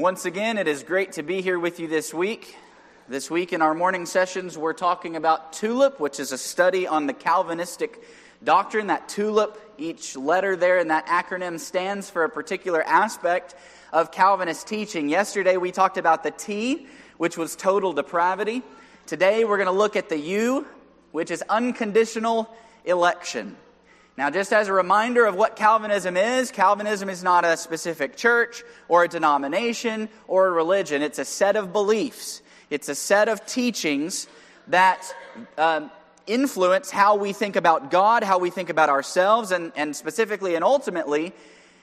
Once again, it is great to be here with you this week. This week in our morning sessions, we're talking about TULIP, which is a study on the Calvinistic doctrine. That TULIP, each letter there in that acronym stands for a particular aspect of Calvinist teaching. Yesterday, we talked about the T, which was total depravity. Today, we're going to look at the U, which is unconditional election. Now, just as a reminder of what Calvinism is, Calvinism is not a specific church or a denomination or a religion. It's a set of beliefs, it's a set of teachings that um, influence how we think about God, how we think about ourselves, and, and specifically and ultimately,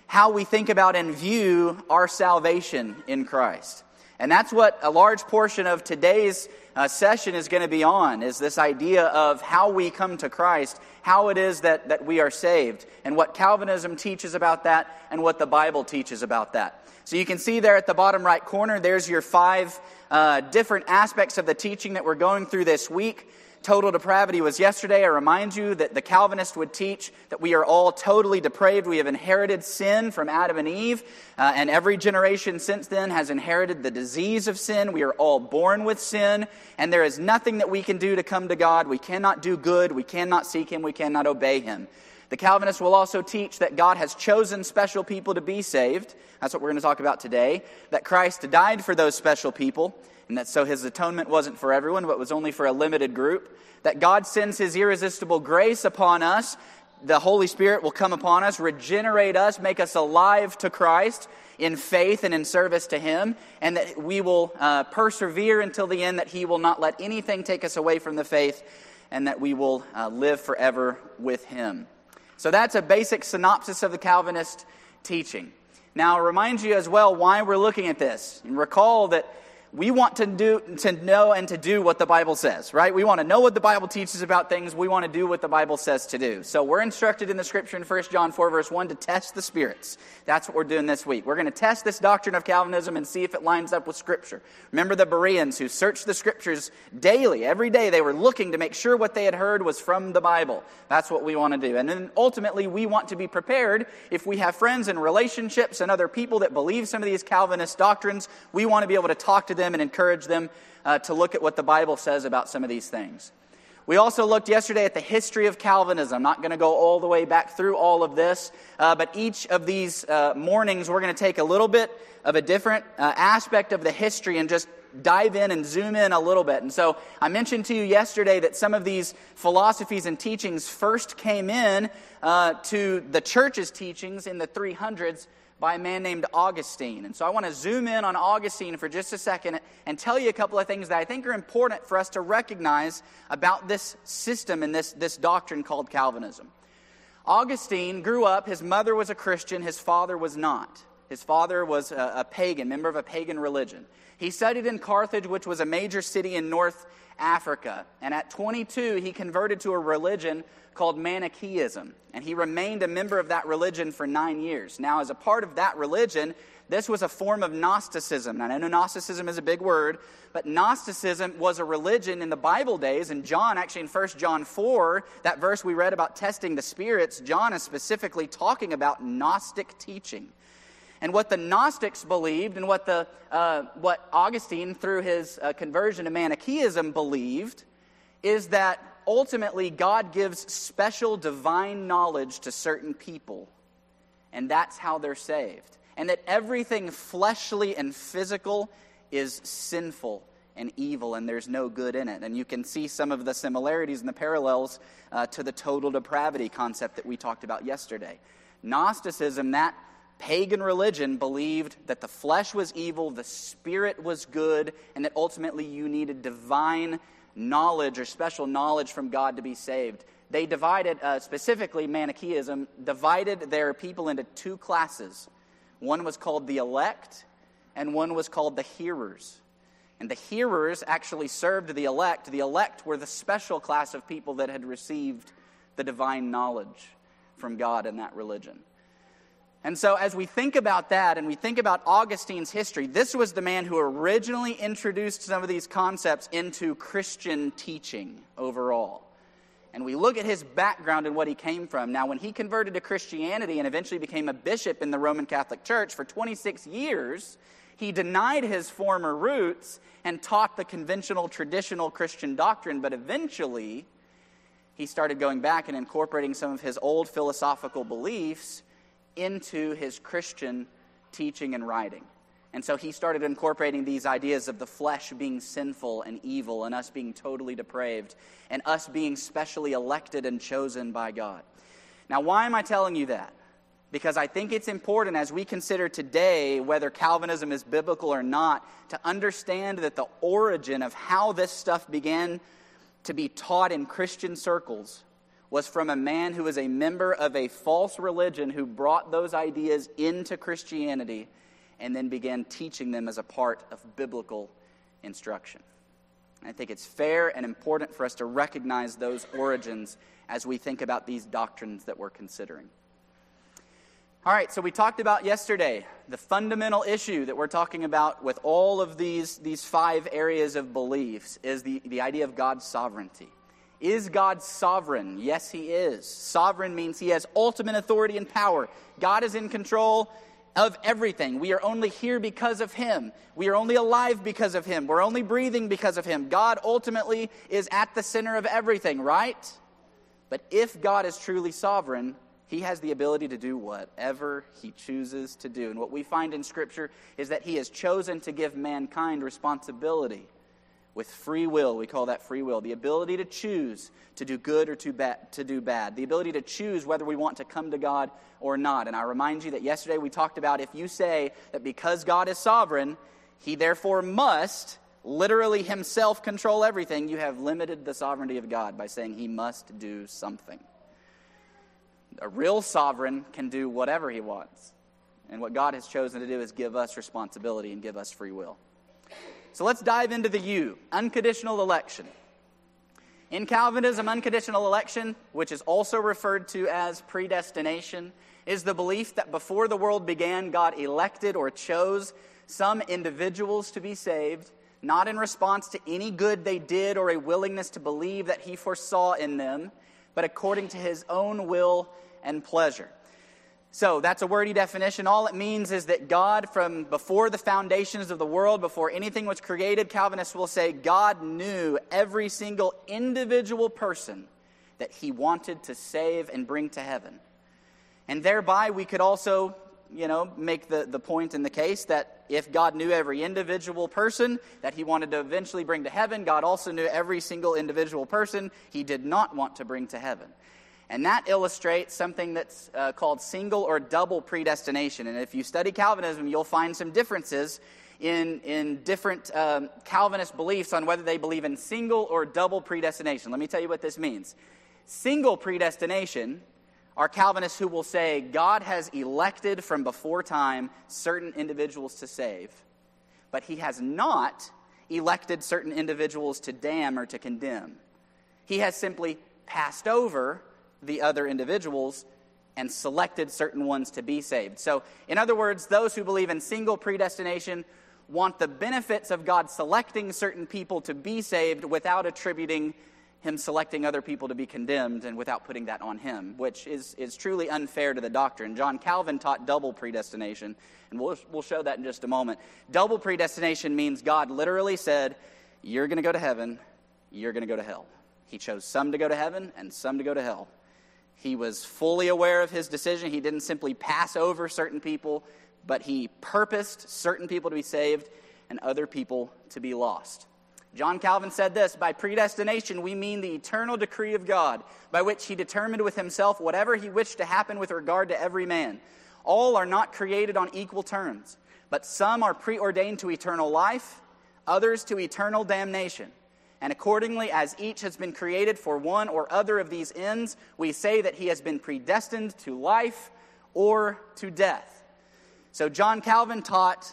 how we think about and view our salvation in Christ. And that's what a large portion of today's uh, session is going to be on is this idea of how we come to Christ, how it is that, that we are saved, and what Calvinism teaches about that, and what the Bible teaches about that. So you can see there at the bottom right corner, there's your five uh, different aspects of the teaching that we're going through this week. Total depravity was yesterday. I remind you that the Calvinist would teach that we are all totally depraved. We have inherited sin from Adam and Eve, uh, and every generation since then has inherited the disease of sin. We are all born with sin, and there is nothing that we can do to come to God. We cannot do good. We cannot seek Him. We cannot obey Him. The Calvinist will also teach that God has chosen special people to be saved. That's what we're going to talk about today. That Christ died for those special people and that so his atonement wasn't for everyone, but was only for a limited group. That God sends his irresistible grace upon us. The Holy Spirit will come upon us, regenerate us, make us alive to Christ in faith and in service to him, and that we will uh, persevere until the end, that he will not let anything take us away from the faith, and that we will uh, live forever with him. So that's a basic synopsis of the Calvinist teaching. Now, I remind you as well why we're looking at this. And recall that we want to do to know and to do what the bible says right? We want to know what the bible teaches about things. We want to do what the bible says to do. So we're instructed in the scripture in 1 john 4 verse 1 to test the spirits. That's what we're doing this week. We're going to test this doctrine of calvinism and see if it lines up with scripture. Remember the bereans who searched the scriptures daily every day. They were looking to make sure what they had heard was from the bible. That's what we want to do. And then ultimately we want to be prepared. If we have friends and relationships and other people that believe some of these calvinist doctrines we want to be able to talk to them and encourage them uh, to look at what the Bible says about some of these things. We also looked yesterday at the history of Calvinism. I'm not going to go all the way back through all of this, uh, but each of these uh, mornings we're going to take a little bit of a different uh, aspect of the history and just dive in and zoom in a little bit. And so I mentioned to you yesterday that some of these philosophies and teachings first came in uh, to the church's teachings in the 300s by a man named Augustine. And so I want to zoom in on Augustine for just a second and tell you a couple of things that I think are important for us to recognize about this system and this, this doctrine called Calvinism. Augustine grew up, his mother was a Christian, his father was not. His father was a, a pagan, member of a pagan religion. He studied in Carthage, which was a major city in North Africa. And at 22, he converted to a religion called Manichaeism. And he remained a member of that religion for nine years. Now, as a part of that religion, this was a form of Gnosticism. Now, I know Gnosticism is a big word, but Gnosticism was a religion in the Bible days. And John, actually in 1 John 4, that verse we read about testing the spirits, John is specifically talking about Gnostic teaching. And what the Gnostics believed, and what, the, uh, what Augustine, through his uh, conversion to Manichaeism, believed, is that ultimately God gives special divine knowledge to certain people. And that's how they're saved. And that everything fleshly and physical is sinful and evil, and there's no good in it. And you can see some of the similarities and the parallels uh, to the total depravity concept that we talked about yesterday. Gnosticism, that pagan religion believed that the flesh was evil, the spirit was good, and that ultimately you needed divine knowledge or special knowledge from God to be saved. They divided, uh, specifically Manichaeism, divided their people into two classes. One was called the elect, and one was called the hearers. And the hearers actually served the elect. The elect were the special class of people that had received the divine knowledge from God in that religion. And so, as we think about that and we think about Augustine's history, this was the man who originally introduced some of these concepts into Christian teaching overall. And we look at his background and what he came from. Now, when he converted to Christianity and eventually became a bishop in the Roman Catholic Church for 26 years, he denied his former roots and taught the conventional, traditional Christian doctrine, but eventually he started going back and incorporating some of his old philosophical beliefs into his Christian teaching and writing. And so he started incorporating these ideas of the flesh being sinful and evil, and us being totally depraved, and us being specially elected and chosen by God. Now, why am I telling you that? Because I think it's important as we consider today whether Calvinism is biblical or not to understand that the origin of how this stuff began to be taught in Christian circles was from a man who was a member of a false religion who brought those ideas into Christianity and then began teaching them as a part of biblical instruction. I think it's fair and important for us to recognize those origins as we think about these doctrines that we're considering. All right, so we talked about yesterday the fundamental issue that we're talking about with all of these, these five areas of beliefs is the, the idea of God's sovereignty. Is God sovereign? Yes, He is. Sovereign means He has ultimate authority and power. God is in control of everything. We are only here because of Him. We are only alive because of Him. We're only breathing because of Him. God ultimately is at the center of everything, right? But if God is truly sovereign, he has the ability to do whatever he chooses to do. And what we find in Scripture is that he has chosen to give mankind responsibility with free will. We call that free will. The ability to choose to do good or to, ba- to do bad. The ability to choose whether we want to come to God or not. And I remind you that yesterday we talked about if you say that because God is sovereign, he therefore must literally himself control everything, you have limited the sovereignty of God by saying he must do something. A real sovereign can do whatever he wants. And what God has chosen to do is give us responsibility and give us free will. So let's dive into the U unconditional election. In Calvinism, unconditional election, which is also referred to as predestination, is the belief that before the world began, God elected or chose some individuals to be saved, not in response to any good they did or a willingness to believe that He foresaw in them, but according to His own will and pleasure. So that's a wordy definition. All it means is that God, from before the foundations of the world, before anything was created, Calvinists will say God knew every single individual person that he wanted to save and bring to heaven. And thereby, we could also, you know, make the, the point in the case that if God knew every individual person that he wanted to eventually bring to heaven, God also knew every single individual person he did not want to bring to heaven. And that illustrates something that's uh, called single or double predestination. And if you study Calvinism, you'll find some differences in, in different um, Calvinist beliefs on whether they believe in single or double predestination. Let me tell you what this means. Single predestination are Calvinists who will say God has elected from before time certain individuals to save, but he has not elected certain individuals to damn or to condemn. He has simply passed over the other individuals and selected certain ones to be saved. So, in other words, those who believe in single predestination want the benefits of God selecting certain people to be saved without attributing him selecting other people to be condemned and without putting that on him, which is, is truly unfair to the doctrine. John Calvin taught double predestination, and we'll, we'll show that in just a moment. Double predestination means God literally said, You're going to go to heaven, you're going to go to hell. He chose some to go to heaven and some to go to hell. He was fully aware of his decision. He didn't simply pass over certain people, but he purposed certain people to be saved and other people to be lost. John Calvin said this By predestination, we mean the eternal decree of God, by which he determined with himself whatever he wished to happen with regard to every man. All are not created on equal terms, but some are preordained to eternal life, others to eternal damnation. And accordingly, as each has been created for one or other of these ends, we say that he has been predestined to life or to death. So, John Calvin taught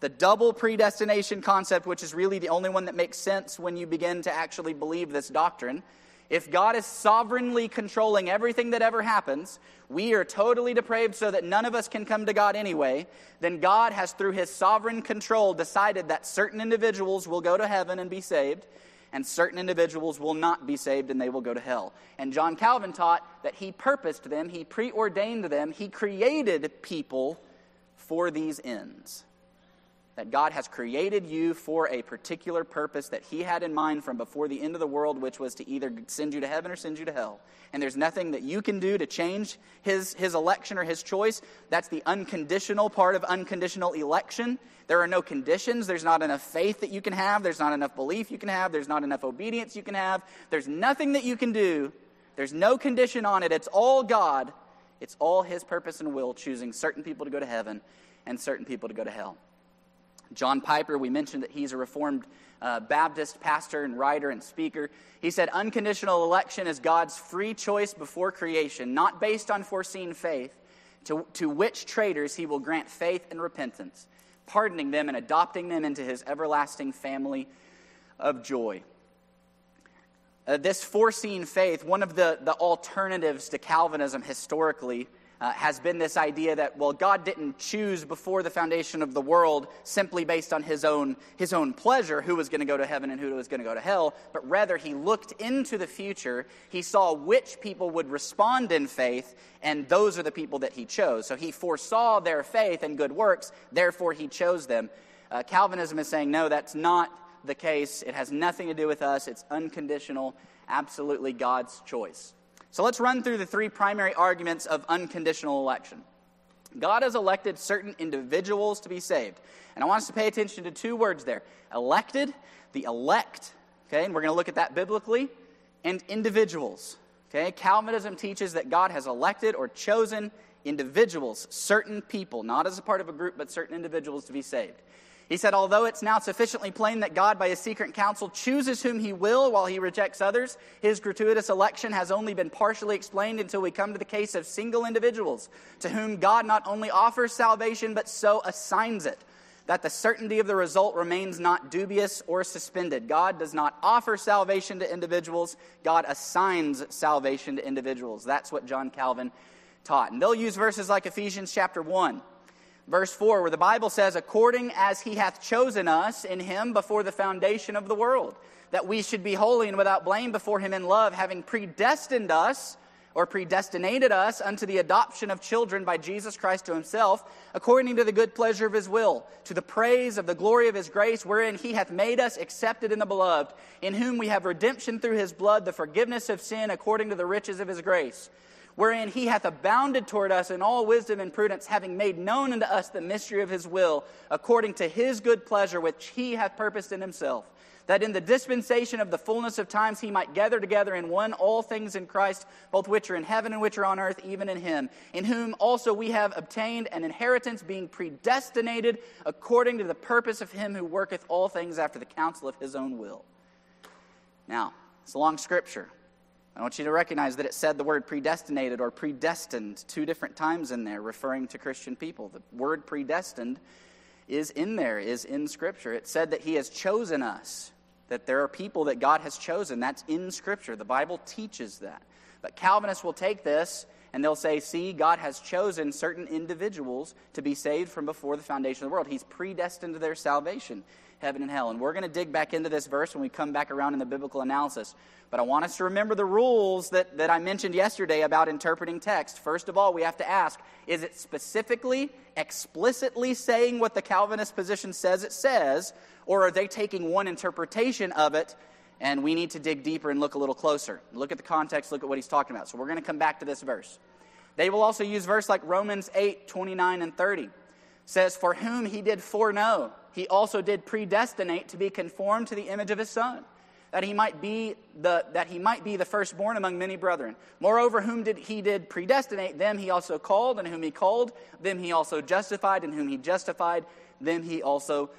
the double predestination concept, which is really the only one that makes sense when you begin to actually believe this doctrine. If God is sovereignly controlling everything that ever happens, we are totally depraved so that none of us can come to God anyway, then God has, through his sovereign control, decided that certain individuals will go to heaven and be saved, and certain individuals will not be saved and they will go to hell. And John Calvin taught that he purposed them, he preordained them, he created people for these ends. That God has created you for a particular purpose that He had in mind from before the end of the world, which was to either send you to heaven or send you to hell. And there's nothing that you can do to change His, his election or His choice. That's the unconditional part of unconditional election. There are no conditions. There's not enough faith that you can have. There's not enough belief you can have. There's not enough obedience you can have. There's nothing that you can do. There's no condition on it. It's all God. It's all His purpose and will, choosing certain people to go to heaven and certain people to go to hell. John Piper, we mentioned that he's a Reformed uh, Baptist pastor and writer and speaker. He said, Unconditional election is God's free choice before creation, not based on foreseen faith, to, to which traitors he will grant faith and repentance, pardoning them and adopting them into his everlasting family of joy. Uh, this foreseen faith, one of the, the alternatives to Calvinism historically, uh, has been this idea that, well, God didn't choose before the foundation of the world simply based on his own, his own pleasure who was going to go to heaven and who was going to go to hell, but rather he looked into the future. He saw which people would respond in faith, and those are the people that he chose. So he foresaw their faith and good works, therefore he chose them. Uh, Calvinism is saying, no, that's not the case. It has nothing to do with us, it's unconditional, absolutely God's choice. So let's run through the three primary arguments of unconditional election. God has elected certain individuals to be saved. And I want us to pay attention to two words there elected, the elect, okay, and we're going to look at that biblically, and individuals. Okay, Calvinism teaches that God has elected or chosen individuals, certain people, not as a part of a group, but certain individuals to be saved. He said, Although it's now sufficiently plain that God, by his secret counsel, chooses whom he will while he rejects others, his gratuitous election has only been partially explained until we come to the case of single individuals to whom God not only offers salvation, but so assigns it that the certainty of the result remains not dubious or suspended. God does not offer salvation to individuals, God assigns salvation to individuals. That's what John Calvin taught. And they'll use verses like Ephesians chapter 1 verse 4, where the Bible says, According as he hath chosen us in him before the foundation of the world, that we should be holy and without blame before him in love, having predestined us or predestinated us unto the adoption of children by Jesus Christ to himself, according to the good pleasure of his will, to the praise of the glory of his grace, wherein he hath made us accepted in the beloved, in whom we have redemption through his blood, the forgiveness of sin according to the riches of his grace wherein he hath abounded toward us in all wisdom and prudence, having made known unto us the mystery of his will, according to his good pleasure, which he hath purposed in himself, that in the dispensation of the fullness of times he might gather together in one all things in Christ, both which are in heaven and which are on earth, even in him, in whom also we have obtained an inheritance, being predestinated according to the purpose of him who worketh all things after the counsel of his own will. Now, it's a long scripture. I want you to recognize that it said the word predestinated or predestined two different times in there, referring to Christian people. The word predestined is in there, is in Scripture. It said that He has chosen us, that there are people that God has chosen. That's in Scripture. The Bible teaches that. But Calvinists will take this and they'll say, see, God has chosen certain individuals to be saved from before the foundation of the world. He's predestined their salvation heaven and hell. And we're going to dig back into this verse when we come back around in the biblical analysis. But I want us to remember the rules that, that I mentioned yesterday about interpreting text. First of all, we have to ask is it specifically, explicitly saying what the Calvinist position says it says, or are they taking one interpretation of it? And we need to dig deeper and look a little closer. Look at the context, look at what he's talking about. So we're going to come back to this verse. They will also use verse like Romans 8, 29 and 30 says, For whom he did foreknow, he also did predestinate to be conformed to the image of his son, that he might be the, that he might be the firstborn among many brethren. Moreover, whom did he did predestinate, them he also called, and whom he called, them he also justified, and whom he justified, them he also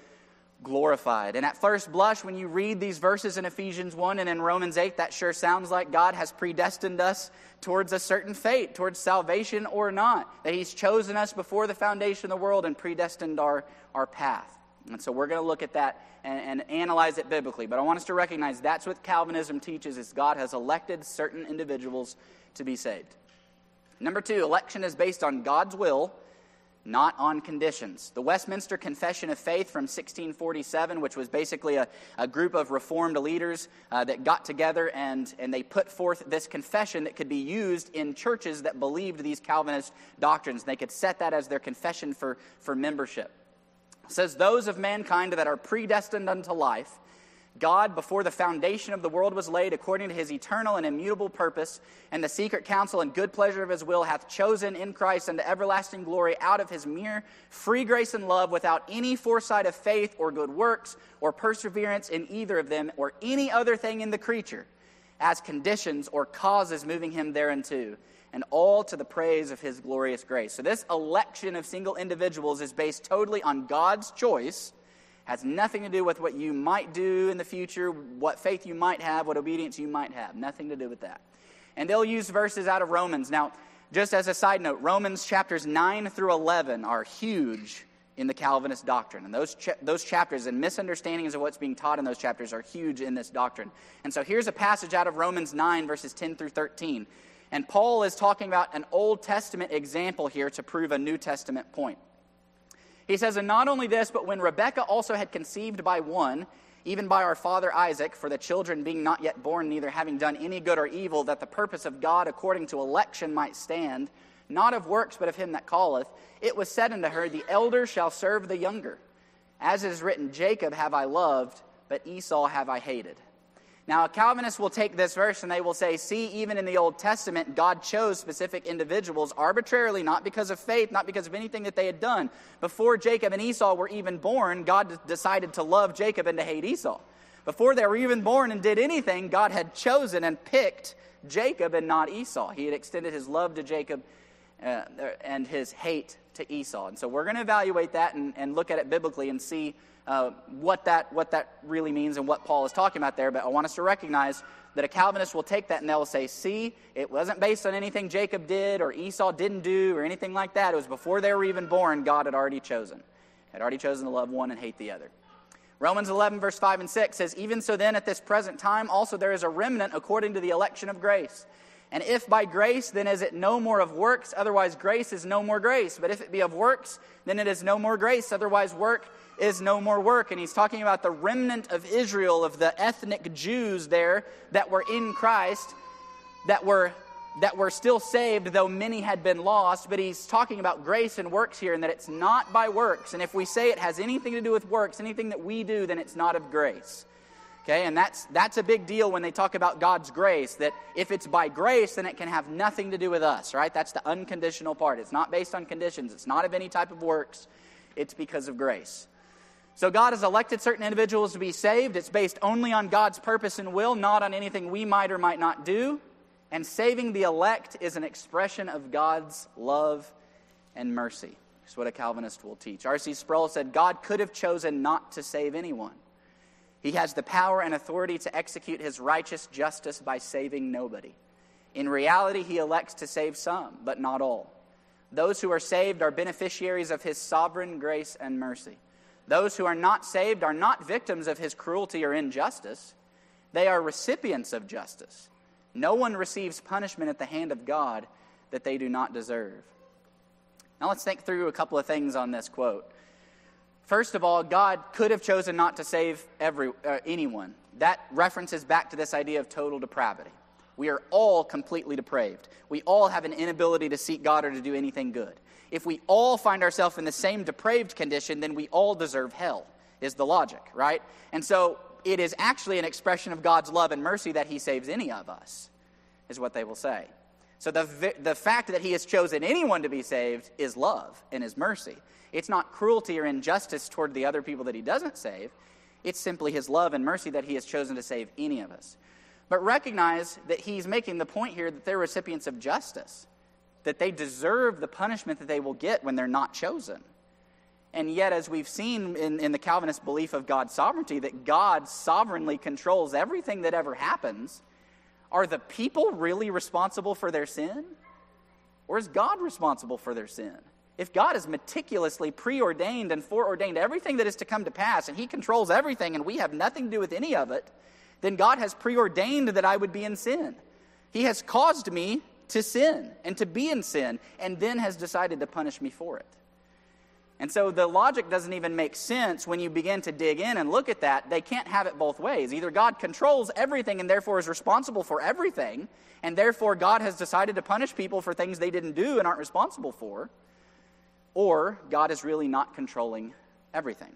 glorified. And at first blush, when you read these verses in Ephesians 1 and in Romans 8, that sure sounds like God has predestined us towards a certain fate, towards salvation or not. That He's chosen us before the foundation of the world and predestined our, our path. And so we're going to look at that and, and analyze it biblically. But I want us to recognize that's what Calvinism teaches is God has elected certain individuals to be saved. Number two, election is based on God's will not on conditions. The Westminster Confession of Faith from 1647, which was basically a, a group of Reformed leaders uh, that got together and, and they put forth this confession that could be used in churches that believed these Calvinist doctrines. They could set that as their confession for, for membership. It says, Those of mankind that are predestined unto life, God, before the foundation of the world was laid, according to his eternal and immutable purpose, and the secret counsel and good pleasure of his will, hath chosen in Christ unto everlasting glory out of his mere free grace and love, without any foresight of faith or good works, or perseverance in either of them, or any other thing in the creature, as conditions or causes moving him thereunto and all to the praise of his glorious grace. So, this election of single individuals is based totally on God's choice, has nothing to do with what you might do in the future, what faith you might have, what obedience you might have. Nothing to do with that. And they'll use verses out of Romans. Now, just as a side note, Romans chapters 9 through 11 are huge in the Calvinist doctrine. And those, those chapters and misunderstandings of what's being taught in those chapters are huge in this doctrine. And so here's a passage out of Romans 9, verses 10 through 13. And Paul is talking about an Old Testament example here to prove a New Testament point. He says, And not only this, but when Rebekah also had conceived by one, even by our father Isaac, for the children being not yet born, neither having done any good or evil, that the purpose of God according to election might stand, not of works, but of him that calleth, it was said unto her, The elder shall serve the younger. As it is written, Jacob have I loved, but Esau have I hated. Now, a Calvinist will take this verse and they will say, see, even in the Old Testament, God chose specific individuals arbitrarily, not because of faith, not because of anything that they had done. Before Jacob and Esau were even born, God decided to love Jacob and to hate Esau. Before they were even born and did anything, God had chosen and picked Jacob and not Esau. He had extended his love to Jacob uh, and his hate to Esau. And so we're going to evaluate that and, and look at it biblically and see uh, what, that, what that really means and what Paul is talking about there, but I want us to recognize that a Calvinist will take that and they'll say, see, it wasn't based on anything Jacob did or Esau didn't do or anything like that. It was before they were even born, God had already chosen. Had already chosen to love one and hate the other. Romans 11, verse 5 and 6 says, Even so then, at this present time, also there is a remnant according to the election of grace. And if by grace, then is it no more of works, otherwise grace is no more grace. But if it be of works, then it is no more grace, otherwise work is no more work. And he's talking about the remnant of Israel, of the ethnic Jews there that were in Christ, that were, that were still saved, though many had been lost. But he's talking about grace and works here, and that it's not by works. And if we say it has anything to do with works, anything that we do, then it's not of grace. Okay, and that's, that's a big deal when they talk about God's grace, that if it's by grace, then it can have nothing to do with us, right? That's the unconditional part. It's not based on conditions, it's not of any type of works, it's because of grace. So God has elected certain individuals to be saved. It's based only on God's purpose and will, not on anything we might or might not do. And saving the elect is an expression of God's love and mercy. That's what a Calvinist will teach. R.C. Sproul said God could have chosen not to save anyone. He has the power and authority to execute his righteous justice by saving nobody. In reality, he elects to save some, but not all. Those who are saved are beneficiaries of his sovereign grace and mercy. Those who are not saved are not victims of his cruelty or injustice, they are recipients of justice. No one receives punishment at the hand of God that they do not deserve. Now let's think through a couple of things on this quote. First of all, God could have chosen not to save every, uh, anyone. That references back to this idea of total depravity. We are all completely depraved. We all have an inability to seek God or to do anything good. If we all find ourselves in the same depraved condition, then we all deserve hell, is the logic, right? And so it is actually an expression of God's love and mercy that He saves any of us, is what they will say. So the, the fact that He has chosen anyone to be saved is love and His mercy. It's not cruelty or injustice toward the other people that he doesn't save. It's simply his love and mercy that he has chosen to save any of us. But recognize that he's making the point here that they're recipients of justice, that they deserve the punishment that they will get when they're not chosen. And yet, as we've seen in, in the Calvinist belief of God's sovereignty, that God sovereignly controls everything that ever happens, are the people really responsible for their sin? Or is God responsible for their sin? If God has meticulously preordained and foreordained everything that is to come to pass, and He controls everything, and we have nothing to do with any of it, then God has preordained that I would be in sin. He has caused me to sin and to be in sin, and then has decided to punish me for it. And so the logic doesn't even make sense when you begin to dig in and look at that. They can't have it both ways. Either God controls everything and therefore is responsible for everything, and therefore God has decided to punish people for things they didn't do and aren't responsible for or God is really not controlling everything.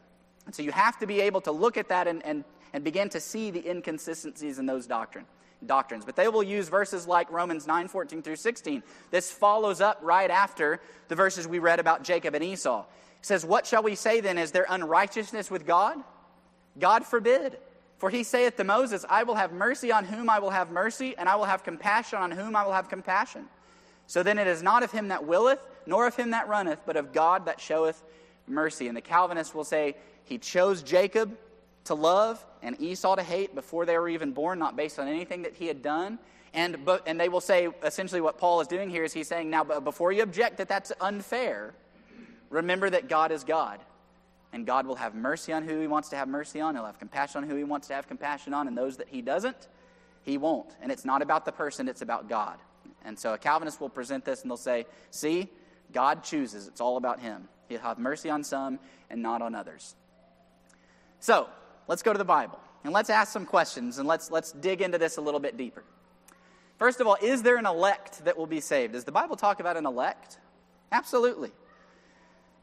And so you have to be able to look at that and, and, and begin to see the inconsistencies in those doctrine, doctrines. But they will use verses like Romans 9 14 through 16. This follows up right after the verses we read about Jacob and Esau. It says, What shall we say then? Is there unrighteousness with God? God forbid. For he saith to Moses, I will have mercy on whom I will have mercy, and I will have compassion on whom I will have compassion. So then it is not of him that willeth, nor of him that runneth, but of God that showeth mercy. And the Calvinists will say, He chose Jacob to love and Esau to hate before they were even born, not based on anything that he had done. And, but, and they will say essentially what Paul is doing here is he's saying, now, before you object that that's unfair, remember that God is God. And God will have mercy on who he wants to have mercy on. He'll have compassion on who he wants to have compassion on. And those that he doesn't, he won't. And it's not about the person, it's about God. And so a Calvinist will present this and they'll say, see, God chooses. It's all about him. He'll have mercy on some and not on others. So let's go to the Bible and let's ask some questions and let's, let's dig into this a little bit deeper. First of all, is there an elect that will be saved? Does the Bible talk about an elect? Absolutely.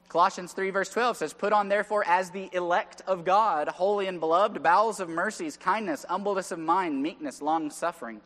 Colossians 3, verse 12 says, Put on therefore as the elect of God, holy and beloved, bowels of mercies, kindness, humbleness of mind, meekness, long suffering.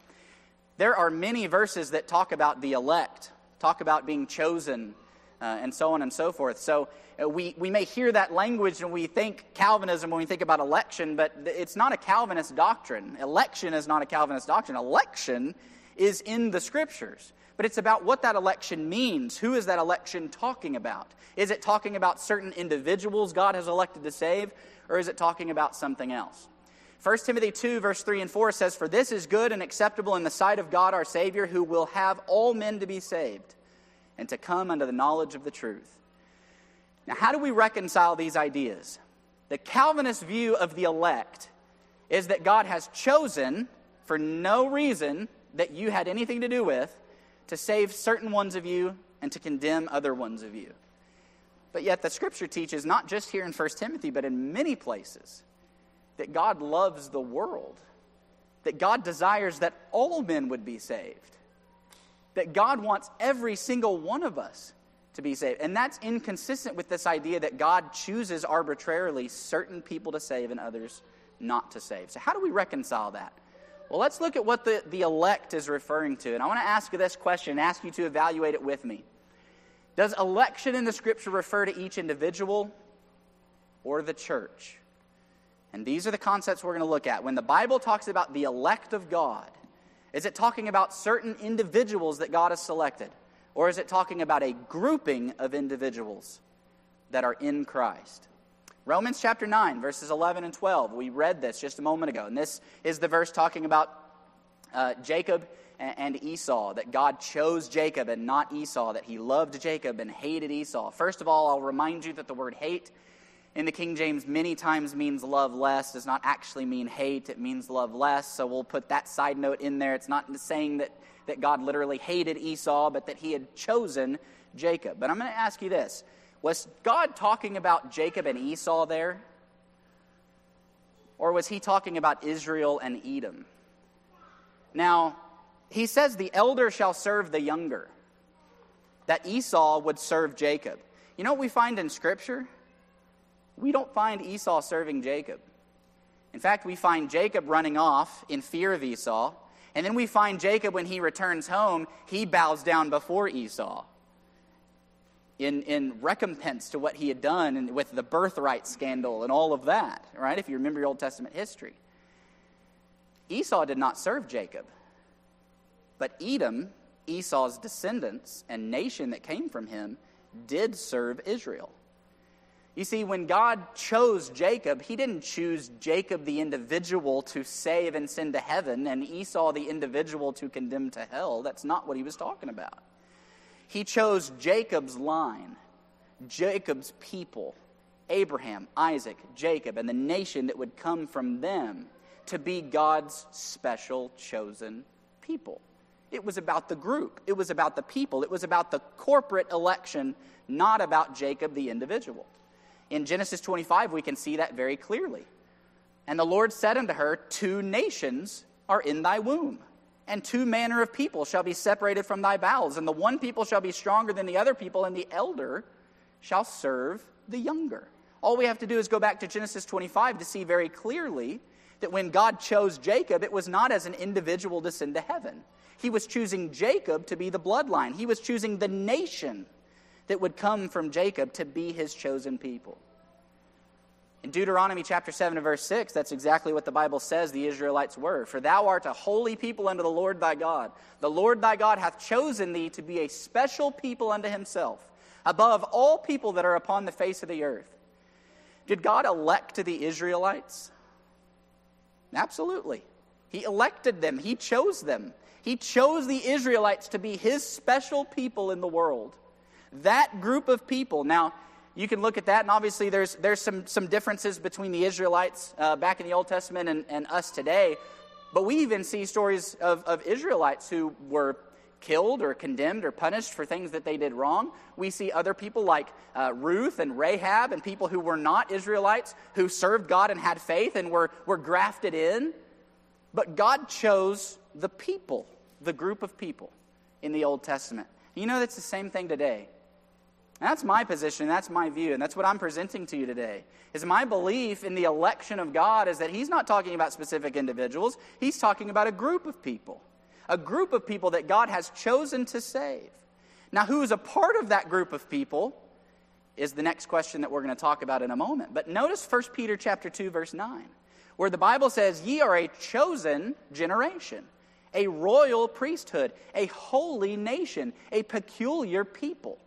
There are many verses that talk about the elect, talk about being chosen, uh, and so on and so forth. So uh, we, we may hear that language and we think Calvinism when we think about election, but it's not a Calvinist doctrine. Election is not a Calvinist doctrine. Election is in the scriptures but it's about what that election means. Who is that election talking about? Is it talking about certain individuals God has elected to save, or is it talking about something else? 1 Timothy 2, verse 3 and 4 says, For this is good and acceptable in the sight of God our Savior, who will have all men to be saved and to come unto the knowledge of the truth. Now, how do we reconcile these ideas? The Calvinist view of the elect is that God has chosen, for no reason that you had anything to do with, to save certain ones of you and to condemn other ones of you. But yet, the scripture teaches, not just here in 1 Timothy, but in many places, that God loves the world, that God desires that all men would be saved, that God wants every single one of us to be saved. And that's inconsistent with this idea that God chooses arbitrarily certain people to save and others not to save. So, how do we reconcile that? Well, let's look at what the, the elect is referring to. And I want to ask you this question, ask you to evaluate it with me. Does election in the scripture refer to each individual or the church? And these are the concepts we're going to look at. When the Bible talks about the elect of God, is it talking about certain individuals that God has selected? Or is it talking about a grouping of individuals that are in Christ? Romans chapter 9, verses 11 and 12. We read this just a moment ago. And this is the verse talking about uh, Jacob and Esau, that God chose Jacob and not Esau, that he loved Jacob and hated Esau. First of all, I'll remind you that the word hate in the King James many times means love less, does not actually mean hate, it means love less. So we'll put that side note in there. It's not saying that, that God literally hated Esau, but that he had chosen Jacob. But I'm going to ask you this was God talking about Jacob and Esau there? Or was he talking about Israel and Edom? Now, he says the elder shall serve the younger, that Esau would serve Jacob. You know what we find in Scripture? We don't find Esau serving Jacob. In fact, we find Jacob running off in fear of Esau. And then we find Jacob, when he returns home, he bows down before Esau in, in recompense to what he had done and with the birthright scandal and all of that, right? If you remember your Old Testament history. Esau did not serve Jacob, but Edom, Esau's descendants and nation that came from him, did serve Israel. You see, when God chose Jacob, he didn't choose Jacob the individual to save and send to heaven and Esau the individual to condemn to hell. That's not what he was talking about. He chose Jacob's line, Jacob's people, Abraham, Isaac, Jacob, and the nation that would come from them to be God's special chosen people. It was about the group, it was about the people, it was about the corporate election, not about Jacob the individual. In Genesis 25, we can see that very clearly. And the Lord said unto her, Two nations are in thy womb and two manner of people shall be separated from thy bowels, and the one people shall be stronger than the other people, and the elder shall serve the younger. All we have to do is go back to Genesis 25 to see very clearly that when God chose Jacob, it was not as an individual to send to heaven. He was choosing Jacob to be the bloodline, he was choosing the nation that would come from Jacob to be his chosen people. In Deuteronomy chapter 7 and verse 6, that's exactly what the Bible says the Israelites were. For thou art a holy people unto the Lord thy God. The Lord thy God hath chosen thee to be a special people unto himself, above all people that are upon the face of the earth. Did God elect the Israelites? Absolutely. He elected them, He chose them. He chose the Israelites to be His special people in the world. That group of people. Now, you can look at that, and obviously there's, there's some, some differences between the Israelites uh, back in the Old Testament and, and us today. But we even see stories of, of Israelites who were killed or condemned or punished for things that they did wrong. We see other people like uh, Ruth and Rahab and people who were not Israelites who served God and had faith and were, were grafted in. But God chose the people, the group of people in the Old Testament. You know, that's the same thing today. That's my position, that's my view, and that's what I'm presenting to you today. Is my belief in the election of God is that he's not talking about specific individuals, he's talking about a group of people. A group of people that God has chosen to save. Now, who is a part of that group of people is the next question that we're going to talk about in a moment. But notice 1 Peter chapter 2 verse 9, where the Bible says, "Ye are a chosen generation, a royal priesthood, a holy nation, a peculiar people."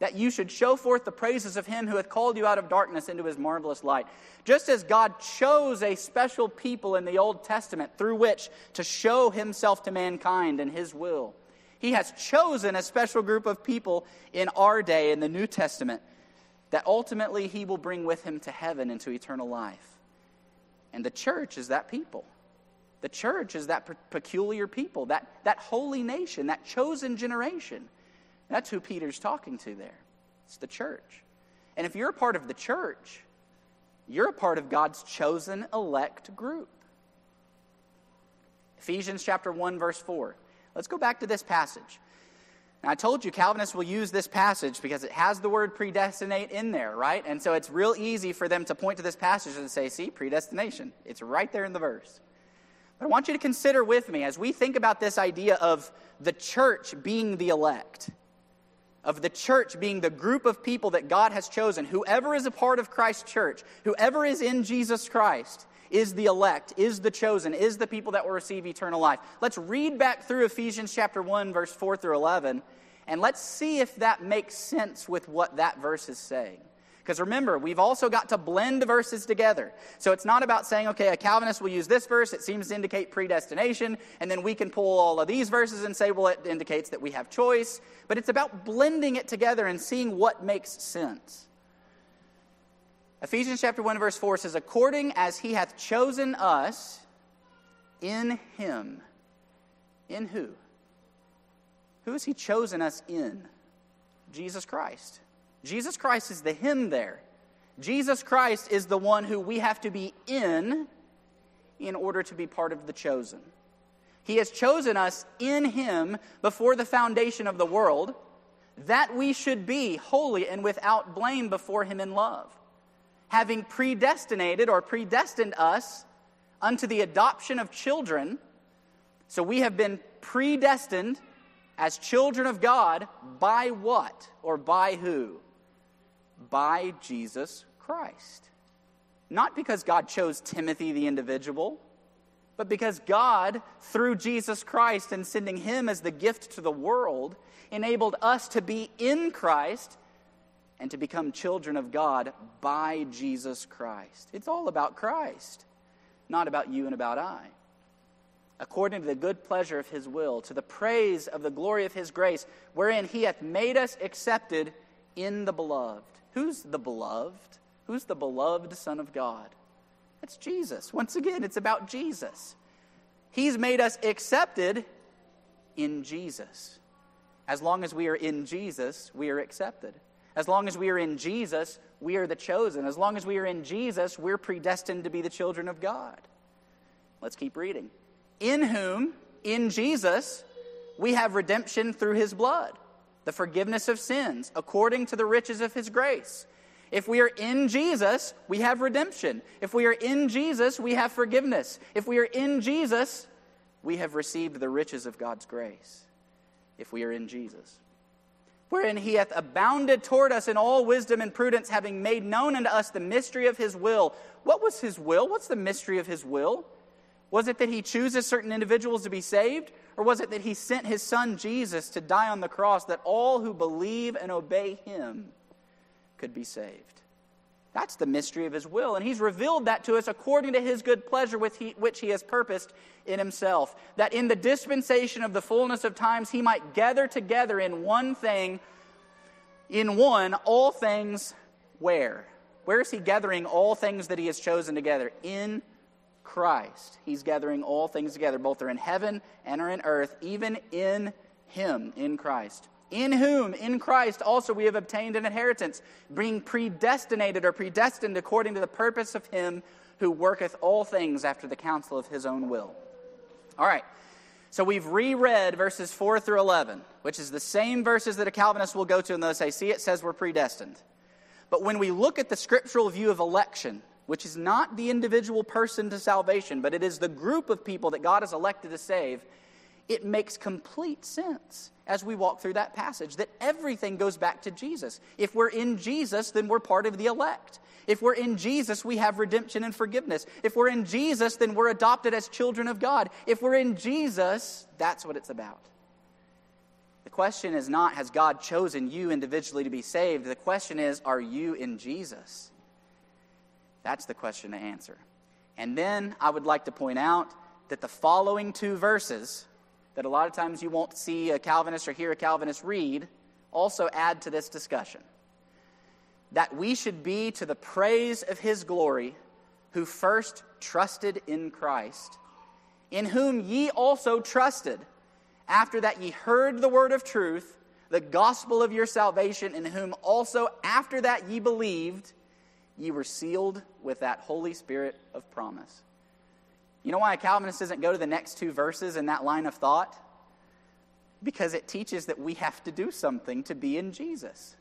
That you should show forth the praises of him who hath called you out of darkness into his marvelous light. Just as God chose a special people in the Old Testament through which to show himself to mankind and his will, he has chosen a special group of people in our day in the New Testament that ultimately he will bring with him to heaven into eternal life. And the church is that people. The church is that peculiar people, that, that holy nation, that chosen generation. That's who Peter's talking to there. It's the church. And if you're a part of the church, you're a part of God's chosen elect group. Ephesians chapter 1 verse 4. Let's go back to this passage. Now, I told you Calvinists will use this passage because it has the word predestinate in there, right? And so it's real easy for them to point to this passage and say, see, predestination. It's right there in the verse. But I want you to consider with me as we think about this idea of the church being the elect of the church being the group of people that God has chosen. Whoever is a part of Christ's church, whoever is in Jesus Christ, is the elect, is the chosen, is the people that will receive eternal life. Let's read back through Ephesians chapter 1, verse 4 through 11, and let's see if that makes sense with what that verse is saying. Because remember, we've also got to blend verses together. So it's not about saying, okay, a Calvinist will use this verse, it seems to indicate predestination, and then we can pull all of these verses and say, well, it indicates that we have choice. But it's about blending it together and seeing what makes sense. Ephesians chapter 1, verse 4 says, According as he hath chosen us in him. In who? Who has he chosen us in? Jesus Christ. Jesus Christ is the him there. Jesus Christ is the one who we have to be in in order to be part of the chosen. He has chosen us in him before the foundation of the world that we should be holy and without blame before him in love, having predestinated or predestined us unto the adoption of children. So we have been predestined as children of God by what or by who? By Jesus Christ. Not because God chose Timothy the individual, but because God, through Jesus Christ and sending him as the gift to the world, enabled us to be in Christ and to become children of God by Jesus Christ. It's all about Christ, not about you and about I. According to the good pleasure of his will, to the praise of the glory of his grace, wherein he hath made us accepted in the beloved. Who's the beloved? Who's the beloved Son of God? That's Jesus. Once again, it's about Jesus. He's made us accepted in Jesus. As long as we are in Jesus, we are accepted. As long as we are in Jesus, we are the chosen. As long as we are in Jesus, we're predestined to be the children of God. Let's keep reading. In whom, in Jesus, we have redemption through his blood the forgiveness of sins, according to the riches of his grace, If we are in Jesus, we have redemption. If we are in Jesus, we have forgiveness. If we are in Jesus, we have received the riches of God's grace. If we are in Jesus wherein he hath abounded toward us in all wisdom and prudence, having made known unto us the mystery of his will. What was his will? What's the mystery of his will? Was it that he chooses certain individuals to be saved? Or was it that he sent his son Jesus to die on the cross that all who believe and obey him could be saved? That's the mystery of his will. And he's revealed that to us according to his good pleasure, which he has purposed in himself. That in the dispensation of the fullness of times, he might gather together in one thing, in one, all things where? Where is he gathering all things that he has chosen together? In Christ. He's gathering all things together, both are in heaven and are in earth, even in him, in Christ in whom, in Christ, also we have obtained an inheritance, being predestinated or predestined according to the purpose of him who worketh all things after the counsel of his own will. All right, so we've reread verses 4 through 11, which is the same verses that a Calvinist will go to and they'll say, see, it says we're predestined. But when we look at the scriptural view of election, which is not the individual person to salvation, but it is the group of people that God has elected to save, it makes complete sense as we walk through that passage that everything goes back to Jesus. If we're in Jesus, then we're part of the elect. If we're in Jesus, we have redemption and forgiveness. If we're in Jesus, then we're adopted as children of God. If we're in Jesus, that's what it's about. The question is not, has God chosen you individually to be saved? The question is, are you in Jesus? That's the question to answer. And then I would like to point out that the following two verses that a lot of times you won't see a Calvinist or hear a Calvinist read also add to this discussion. That we should be to the praise of his glory who first trusted in Christ, in whom ye also trusted, after that ye heard the word of truth, the gospel of your salvation, in whom also after that ye believed, ye were sealed with that Holy Spirit of promise. You know why a Calvinist doesn't go to the next two verses in that line of thought? Because it teaches that we have to do something to be in Jesus.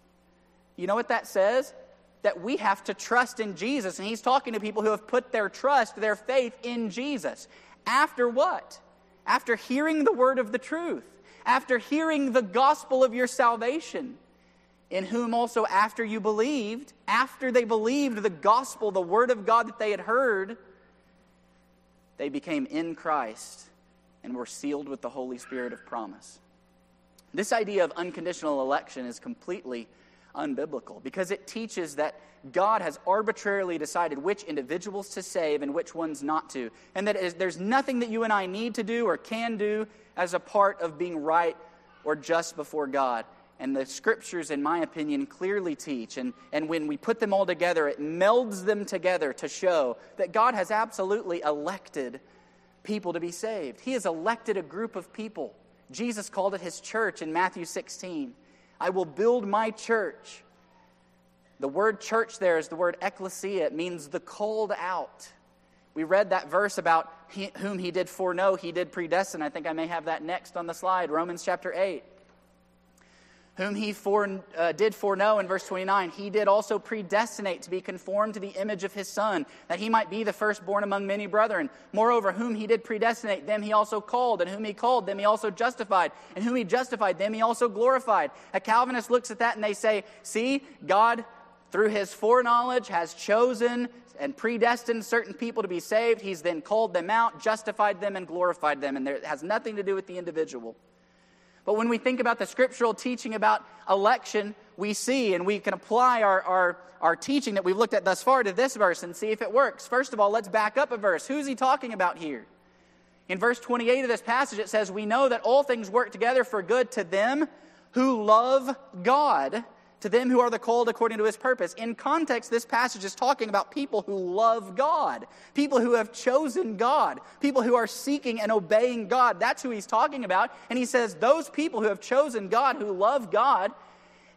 You know what that says? That we have to trust in Jesus. And he's talking to people who have put their trust, their faith in Jesus. After what? After hearing the word of the truth, after hearing the gospel of your salvation, in whom also after you believed, after they believed the gospel, the word of God that they had heard, they became in Christ and were sealed with the Holy Spirit of promise. This idea of unconditional election is completely unbiblical because it teaches that God has arbitrarily decided which individuals to save and which ones not to, and that there's nothing that you and I need to do or can do as a part of being right or just before God. And the scriptures, in my opinion, clearly teach. And, and when we put them all together, it melds them together to show that God has absolutely elected people to be saved. He has elected a group of people. Jesus called it his church in Matthew 16. I will build my church. The word church there is the word ecclesia. It means the called out. We read that verse about he, whom he did foreknow, he did predestine. I think I may have that next on the slide, Romans chapter 8 whom he fore, uh, did foreknow in verse 29, he did also predestinate to be conformed to the image of his Son, that he might be the firstborn among many brethren. Moreover, whom he did predestinate, them he also called, and whom he called, them he also justified, and whom he justified, them he also glorified. A Calvinist looks at that and they say, See, God, through his foreknowledge, has chosen and predestined certain people to be saved. He's then called them out, justified them, and glorified them, and it has nothing to do with the individual. But when we think about the scriptural teaching about election, we see and we can apply our, our, our teaching that we've looked at thus far to this verse and see if it works. First of all, let's back up a verse. Who's he talking about here? In verse 28 of this passage, it says, We know that all things work together for good to them who love God to them who are the called according to his purpose. In context, this passage is talking about people who love God, people who have chosen God, people who are seeking and obeying God. That's who he's talking about. And he says, Those people who have chosen God, who love God,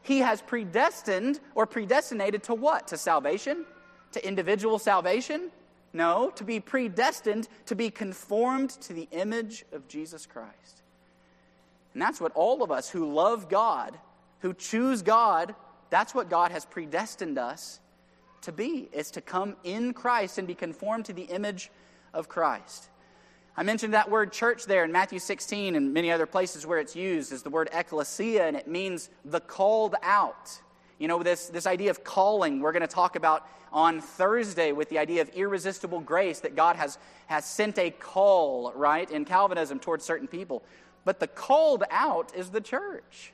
he has predestined or predestinated to what? To salvation? To individual salvation? No, to be predestined to be conformed to the image of Jesus Christ. And that's what all of us who love God who choose God, that's what God has predestined us to be, is to come in Christ and be conformed to the image of Christ. I mentioned that word church there in Matthew 16 and many other places where it's used is the word ecclesia, and it means the called out. You know, this, this idea of calling, we're going to talk about on Thursday with the idea of irresistible grace that God has, has sent a call, right, in Calvinism towards certain people. But the called out is the church.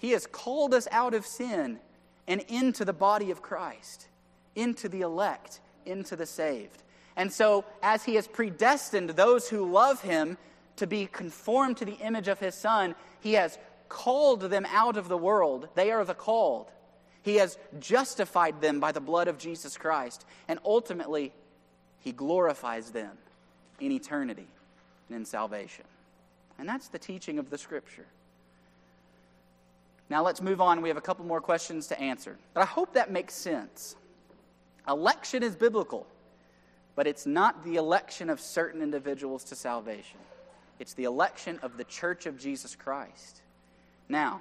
He has called us out of sin and into the body of Christ, into the elect, into the saved. And so, as He has predestined those who love Him to be conformed to the image of His Son, He has called them out of the world. They are the called. He has justified them by the blood of Jesus Christ. And ultimately, He glorifies them in eternity and in salvation. And that's the teaching of the Scripture. Now let's move on. We have a couple more questions to answer. But I hope that makes sense. Election is biblical, but it's not the election of certain individuals to salvation. It's the election of the church of Jesus Christ. Now,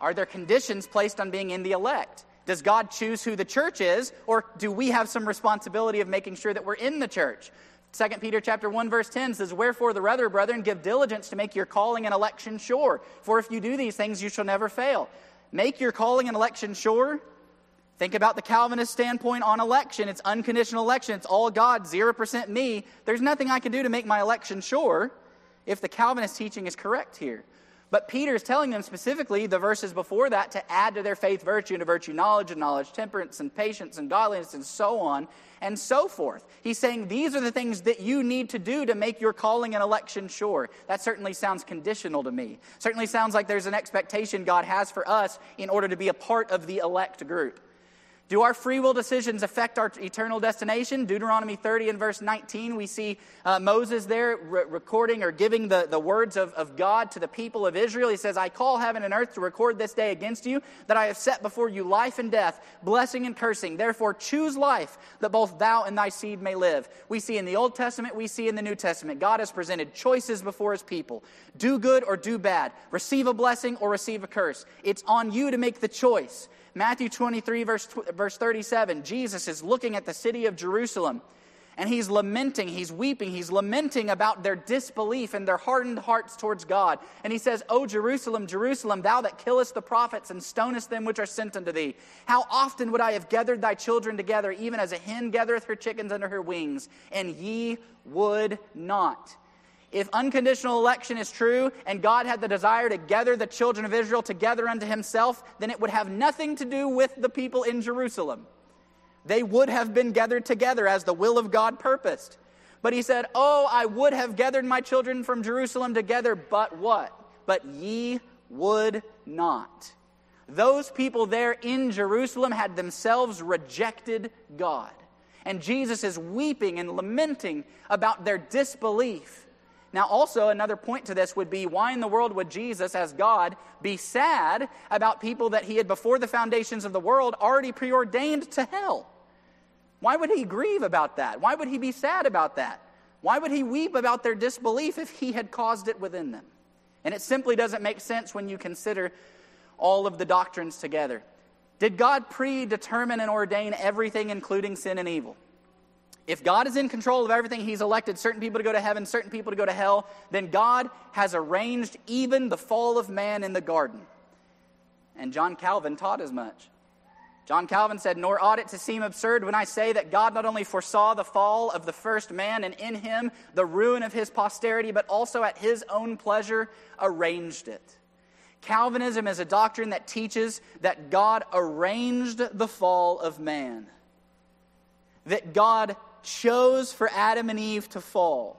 are there conditions placed on being in the elect? Does God choose who the church is, or do we have some responsibility of making sure that we're in the church? 2 Peter chapter 1 verse 10 says, Wherefore the rather, brethren, give diligence to make your calling and election sure. For if you do these things, you shall never fail. Make your calling and election sure. Think about the Calvinist standpoint on election. It's unconditional election. It's all God, 0% me. There's nothing I can do to make my election sure if the Calvinist teaching is correct here. But Peter is telling them specifically, the verses before that, to add to their faith virtue, and to virtue knowledge, and knowledge temperance, and patience, and godliness, and so on, and so forth. He's saying these are the things that you need to do to make your calling and election sure. That certainly sounds conditional to me. Certainly sounds like there's an expectation God has for us in order to be a part of the elect group. Do our free will decisions affect our eternal destination? Deuteronomy 30 and verse 19, we see uh, Moses there re- recording or giving the, the words of, of God to the people of Israel. He says, I call heaven and earth to record this day against you, that I have set before you life and death, blessing and cursing. Therefore, choose life, that both thou and thy seed may live. We see in the Old Testament, we see in the New Testament, God has presented choices before his people do good or do bad, receive a blessing or receive a curse. It's on you to make the choice. Matthew 23, verse, verse 37, Jesus is looking at the city of Jerusalem and he's lamenting, he's weeping, he's lamenting about their disbelief and their hardened hearts towards God. And he says, O Jerusalem, Jerusalem, thou that killest the prophets and stonest them which are sent unto thee, how often would I have gathered thy children together, even as a hen gathereth her chickens under her wings, and ye would not. If unconditional election is true and God had the desire to gather the children of Israel together unto himself, then it would have nothing to do with the people in Jerusalem. They would have been gathered together as the will of God purposed. But he said, Oh, I would have gathered my children from Jerusalem together, but what? But ye would not. Those people there in Jerusalem had themselves rejected God. And Jesus is weeping and lamenting about their disbelief. Now, also, another point to this would be why in the world would Jesus, as God, be sad about people that he had, before the foundations of the world, already preordained to hell? Why would he grieve about that? Why would he be sad about that? Why would he weep about their disbelief if he had caused it within them? And it simply doesn't make sense when you consider all of the doctrines together. Did God predetermine and ordain everything, including sin and evil? If God is in control of everything, He's elected certain people to go to heaven, certain people to go to hell, then God has arranged even the fall of man in the garden. And John Calvin taught as much. John Calvin said, Nor ought it to seem absurd when I say that God not only foresaw the fall of the first man and in him the ruin of his posterity, but also at his own pleasure arranged it. Calvinism is a doctrine that teaches that God arranged the fall of man, that God chose for Adam and Eve to fall.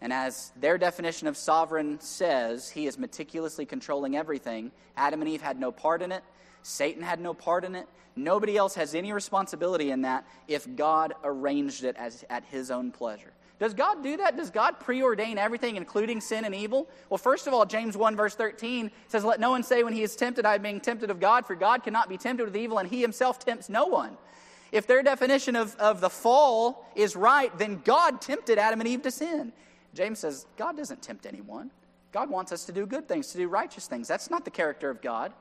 And as their definition of sovereign says, he is meticulously controlling everything. Adam and Eve had no part in it. Satan had no part in it. Nobody else has any responsibility in that if God arranged it as, at his own pleasure. Does God do that? Does God preordain everything, including sin and evil? Well, first of all, James 1, verse 13 says, Let no one say when he is tempted, I am being tempted of God, for God cannot be tempted with evil, and he himself tempts no one. If their definition of, of the fall is right, then God tempted Adam and Eve to sin. James says, God doesn't tempt anyone. God wants us to do good things, to do righteous things. That's not the character of God.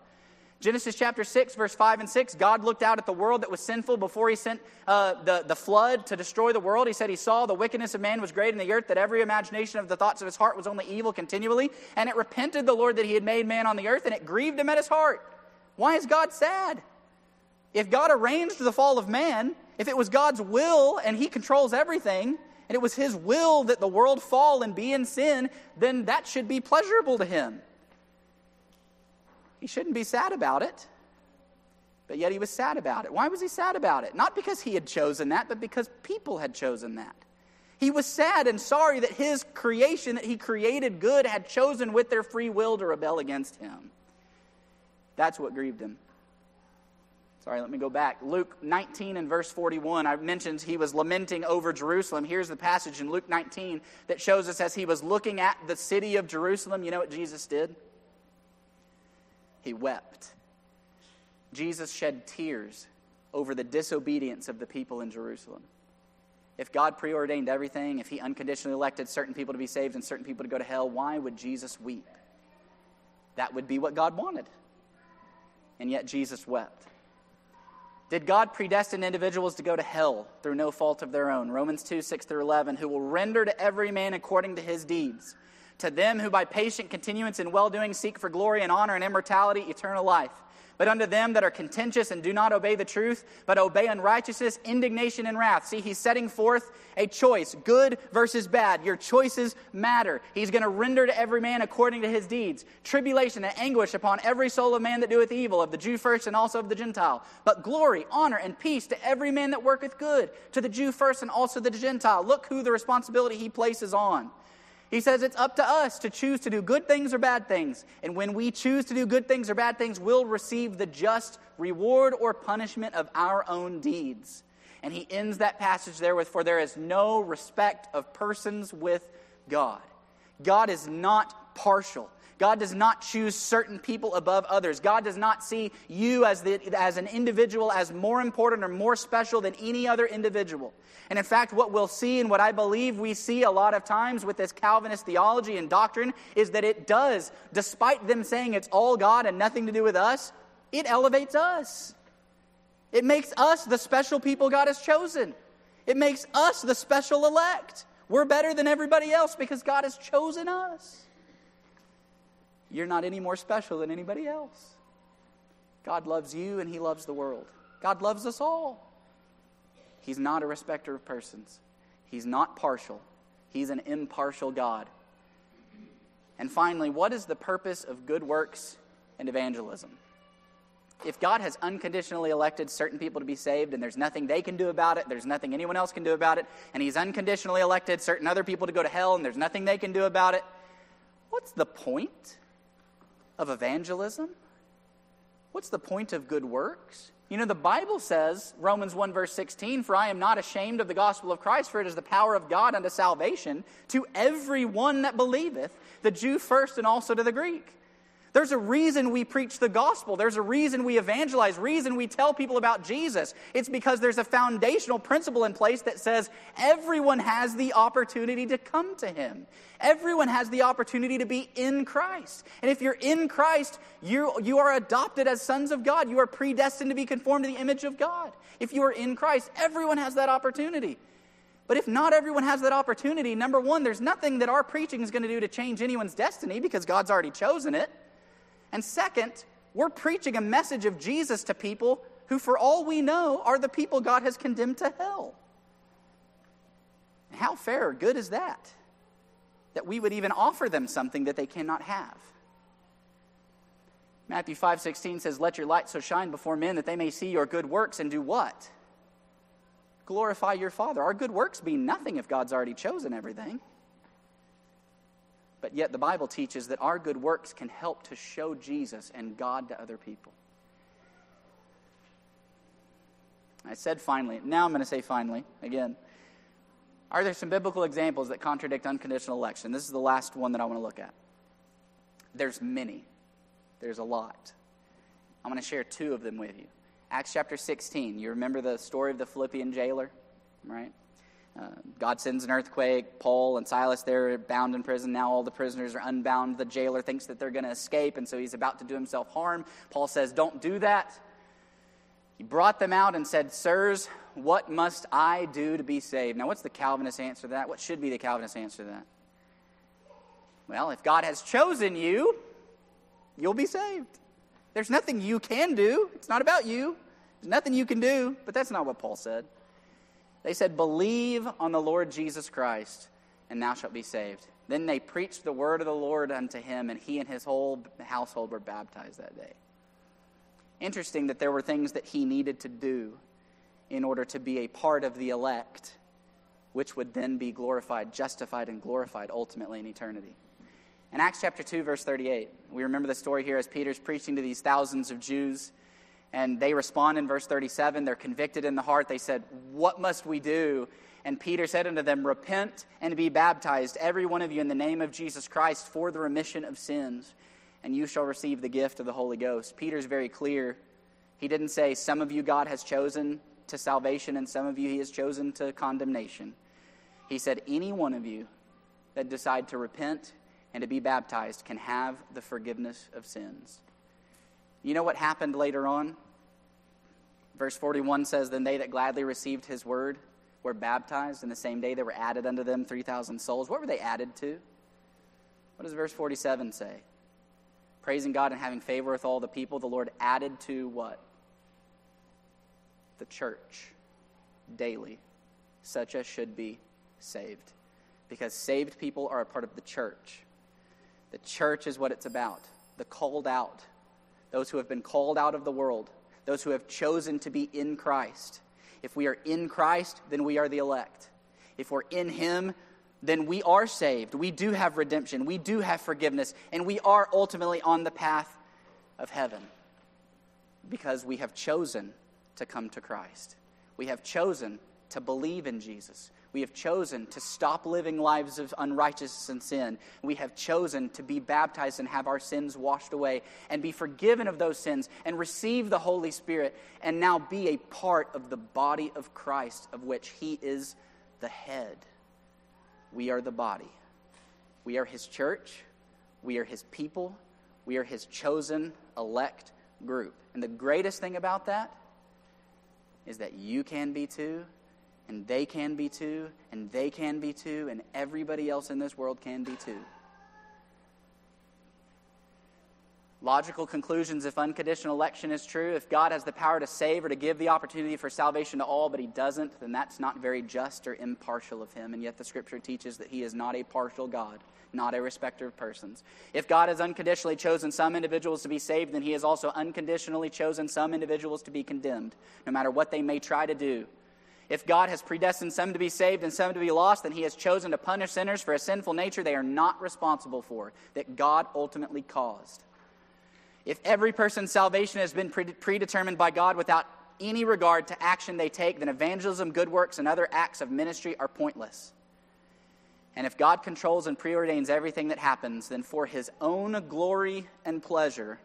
Genesis chapter 6, verse 5 and 6, God looked out at the world that was sinful before he sent uh, the, the flood to destroy the world. He said he saw the wickedness of man was great in the earth, that every imagination of the thoughts of his heart was only evil continually. And it repented the Lord that he had made man on the earth, and it grieved him at his heart. Why is God sad? If God arranged the fall of man, if it was God's will and he controls everything, and it was his will that the world fall and be in sin, then that should be pleasurable to him. He shouldn't be sad about it. But yet he was sad about it. Why was he sad about it? Not because he had chosen that, but because people had chosen that. He was sad and sorry that his creation, that he created good, had chosen with their free will to rebel against him. That's what grieved him. Sorry, let me go back. Luke 19 and verse 41, I mentioned he was lamenting over Jerusalem. Here's the passage in Luke 19 that shows us as he was looking at the city of Jerusalem, you know what Jesus did? he wept. Jesus shed tears over the disobedience of the people in Jerusalem. If God preordained everything, if he unconditionally elected certain people to be saved and certain people to go to hell, why would Jesus weep? That would be what God wanted. And yet Jesus wept. Did God predestine individuals to go to hell through no fault of their own? Romans 2 6 through 11, who will render to every man according to his deeds. To them who by patient continuance in well doing seek for glory and honor and immortality, eternal life. But unto them that are contentious and do not obey the truth, but obey unrighteousness, indignation, and wrath. See, he's setting forth a choice good versus bad. Your choices matter. He's going to render to every man according to his deeds. Tribulation and anguish upon every soul of man that doeth evil, of the Jew first and also of the Gentile. But glory, honor, and peace to every man that worketh good, to the Jew first and also the Gentile. Look who the responsibility he places on. He says it's up to us to choose to do good things or bad things. And when we choose to do good things or bad things, we'll receive the just reward or punishment of our own deeds. And he ends that passage there with, For there is no respect of persons with God. God is not partial. God does not choose certain people above others. God does not see you as, the, as an individual as more important or more special than any other individual. And in fact, what we'll see and what I believe we see a lot of times with this Calvinist theology and doctrine is that it does, despite them saying it's all God and nothing to do with us, it elevates us. It makes us the special people God has chosen. It makes us the special elect. We're better than everybody else because God has chosen us. You're not any more special than anybody else. God loves you and He loves the world. God loves us all. He's not a respecter of persons, He's not partial, He's an impartial God. And finally, what is the purpose of good works and evangelism? If God has unconditionally elected certain people to be saved and there's nothing they can do about it, there's nothing anyone else can do about it, and He's unconditionally elected certain other people to go to hell and there's nothing they can do about it, what's the point? Of evangelism? What's the point of good works? You know, the Bible says, Romans 1, verse 16, For I am not ashamed of the gospel of Christ, for it is the power of God unto salvation to every one that believeth, the Jew first and also to the Greek. There's a reason we preach the gospel. There's a reason we evangelize, reason we tell people about Jesus. It's because there's a foundational principle in place that says everyone has the opportunity to come to him. Everyone has the opportunity to be in Christ. And if you're in Christ, you, you are adopted as sons of God. You are predestined to be conformed to the image of God. If you are in Christ, everyone has that opportunity. But if not everyone has that opportunity, number one, there's nothing that our preaching is going to do to change anyone's destiny because God's already chosen it. And second, we're preaching a message of Jesus to people who, for all we know, are the people God has condemned to hell. How fair or good is that? That we would even offer them something that they cannot have. Matthew 5:16 says, "Let your light so shine before men that they may see your good works and do what? Glorify your Father. Our good works mean nothing if God's already chosen everything. But yet, the Bible teaches that our good works can help to show Jesus and God to other people. I said finally. Now I'm going to say finally again. Are there some biblical examples that contradict unconditional election? This is the last one that I want to look at. There's many, there's a lot. I'm going to share two of them with you. Acts chapter 16. You remember the story of the Philippian jailer, right? Uh, God sends an earthquake. Paul and Silas, they're bound in prison. Now all the prisoners are unbound. The jailer thinks that they're going to escape, and so he's about to do himself harm. Paul says, Don't do that. He brought them out and said, Sirs, what must I do to be saved? Now, what's the Calvinist answer to that? What should be the Calvinist answer to that? Well, if God has chosen you, you'll be saved. There's nothing you can do. It's not about you. There's nothing you can do, but that's not what Paul said. They said, Believe on the Lord Jesus Christ, and thou shalt be saved. Then they preached the word of the Lord unto him, and he and his whole household were baptized that day. Interesting that there were things that he needed to do in order to be a part of the elect, which would then be glorified, justified, and glorified ultimately in eternity. In Acts chapter 2, verse 38, we remember the story here as Peter's preaching to these thousands of Jews and they respond in verse 37. They're convicted in the heart. They said, What must we do? And Peter said unto them, Repent and be baptized, every one of you, in the name of Jesus Christ, for the remission of sins, and you shall receive the gift of the Holy Ghost. Peter's very clear. He didn't say, Some of you God has chosen to salvation, and some of you he has chosen to condemnation. He said, Any one of you that decide to repent and to be baptized can have the forgiveness of sins. You know what happened later on? Verse 41 says, Then they that gladly received his word were baptized, and the same day there were added unto them 3,000 souls. What were they added to? What does verse 47 say? Praising God and having favor with all the people, the Lord added to what? The church daily, such as should be saved. Because saved people are a part of the church. The church is what it's about. The called out, those who have been called out of the world, those who have chosen to be in Christ. If we are in Christ, then we are the elect. If we're in Him, then we are saved. We do have redemption. We do have forgiveness. And we are ultimately on the path of heaven because we have chosen to come to Christ. We have chosen to believe in Jesus. We have chosen to stop living lives of unrighteousness and sin. We have chosen to be baptized and have our sins washed away and be forgiven of those sins and receive the Holy Spirit and now be a part of the body of Christ, of which He is the head. We are the body. We are His church. We are His people. We are His chosen, elect group. And the greatest thing about that is that you can be too, and they can be too, and they can be too, and everybody else in this world can be too. Logical conclusions if unconditional election is true, if God has the power to save or to give the opportunity for salvation to all, but He doesn't, then that's not very just or impartial of Him. And yet the Scripture teaches that He is not a partial God, not a respecter of persons. If God has unconditionally chosen some individuals to be saved, then He has also unconditionally chosen some individuals to be condemned, no matter what they may try to do. If God has predestined some to be saved and some to be lost, then He has chosen to punish sinners for a sinful nature they are not responsible for, that God ultimately caused. If every person's salvation has been predetermined by God without any regard to action they take, then evangelism, good works, and other acts of ministry are pointless. And if God controls and preordains everything that happens, then for His own glory and pleasure,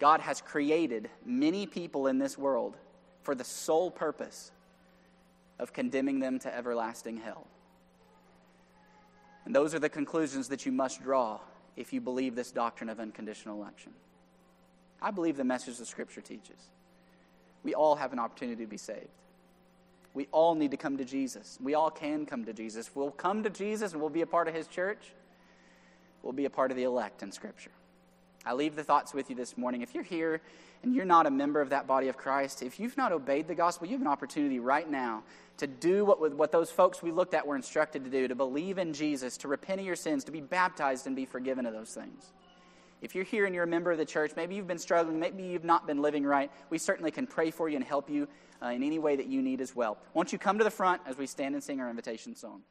God has created many people in this world for the sole purpose of condemning them to everlasting hell. And those are the conclusions that you must draw if you believe this doctrine of unconditional election. I believe the message the Scripture teaches. We all have an opportunity to be saved. We all need to come to Jesus. We all can come to Jesus. We'll come to Jesus and we'll be a part of His church, we'll be a part of the elect in Scripture. I leave the thoughts with you this morning. If you're here and you're not a member of that body of Christ, if you've not obeyed the gospel, you have an opportunity right now to do what, what those folks we looked at were instructed to do to believe in Jesus, to repent of your sins, to be baptized and be forgiven of those things. If you're here and you're a member of the church, maybe you've been struggling, maybe you've not been living right, we certainly can pray for you and help you uh, in any way that you need as well. Won't you come to the front as we stand and sing our invitation song?